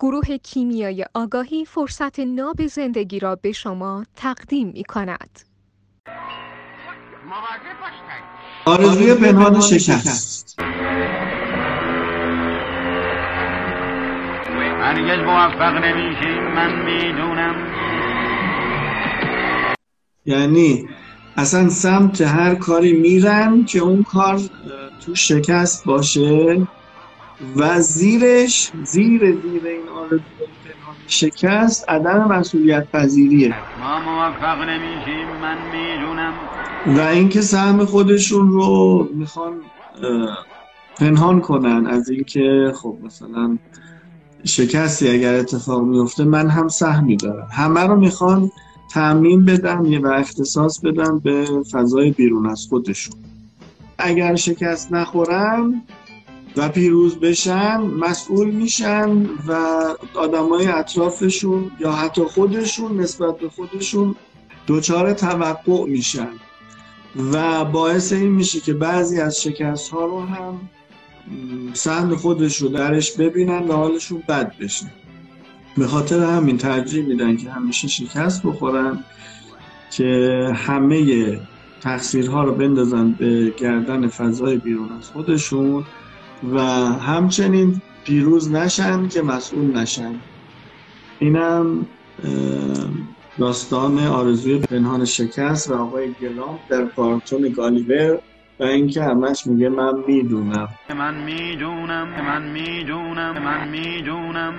گروه کیمیای آگاهی فرصت ناب زندگی را به شما تقدیم می کند. آرزوی پنهان شکست. هرگز موفق نمیشیم من می‌دونم. یعنی اصلا سمت هر کاری میرن که اون کار تو شکست باشه؟ و زیرش زیر زیر این آرزوی شکست عدم مسئولیت پذیریه. ما موفق نمیشیم من می‌دونم. و اینکه سهم خودشون رو می‌خوان پنهان کنن از اینکه خب مثلا شکستی اگر اتفاق میفته من هم سهمی دارم همه رو می‌خوان تعمین بدن و اختصاص بدن به فضای بیرون از خودشون. اگر شکست نخورن و پیروز بشن مسئول میشن و آدمای اطرافشون یا حتی خودشون نسبت به خودشون دچار توقع میشن. و باعث این میشه که بعضی از شکست ها رو هم سهم خودش رو درش ببینن و حالشون بد بشه. به خاطر همین ترجیح میدن که همیشه شکست بخورن که همه تقصیرها رو بندازن به گردن فضای بیرون از خودشون و همچنین پیروز نشن که مسئول نشن. اینم داستان آرزوی پنهان شکست و آقای گلام در کارتون گالیور و اینکه همش میگه من می‌دونم. من می‌دونم من می‌دونم من می‌دونم.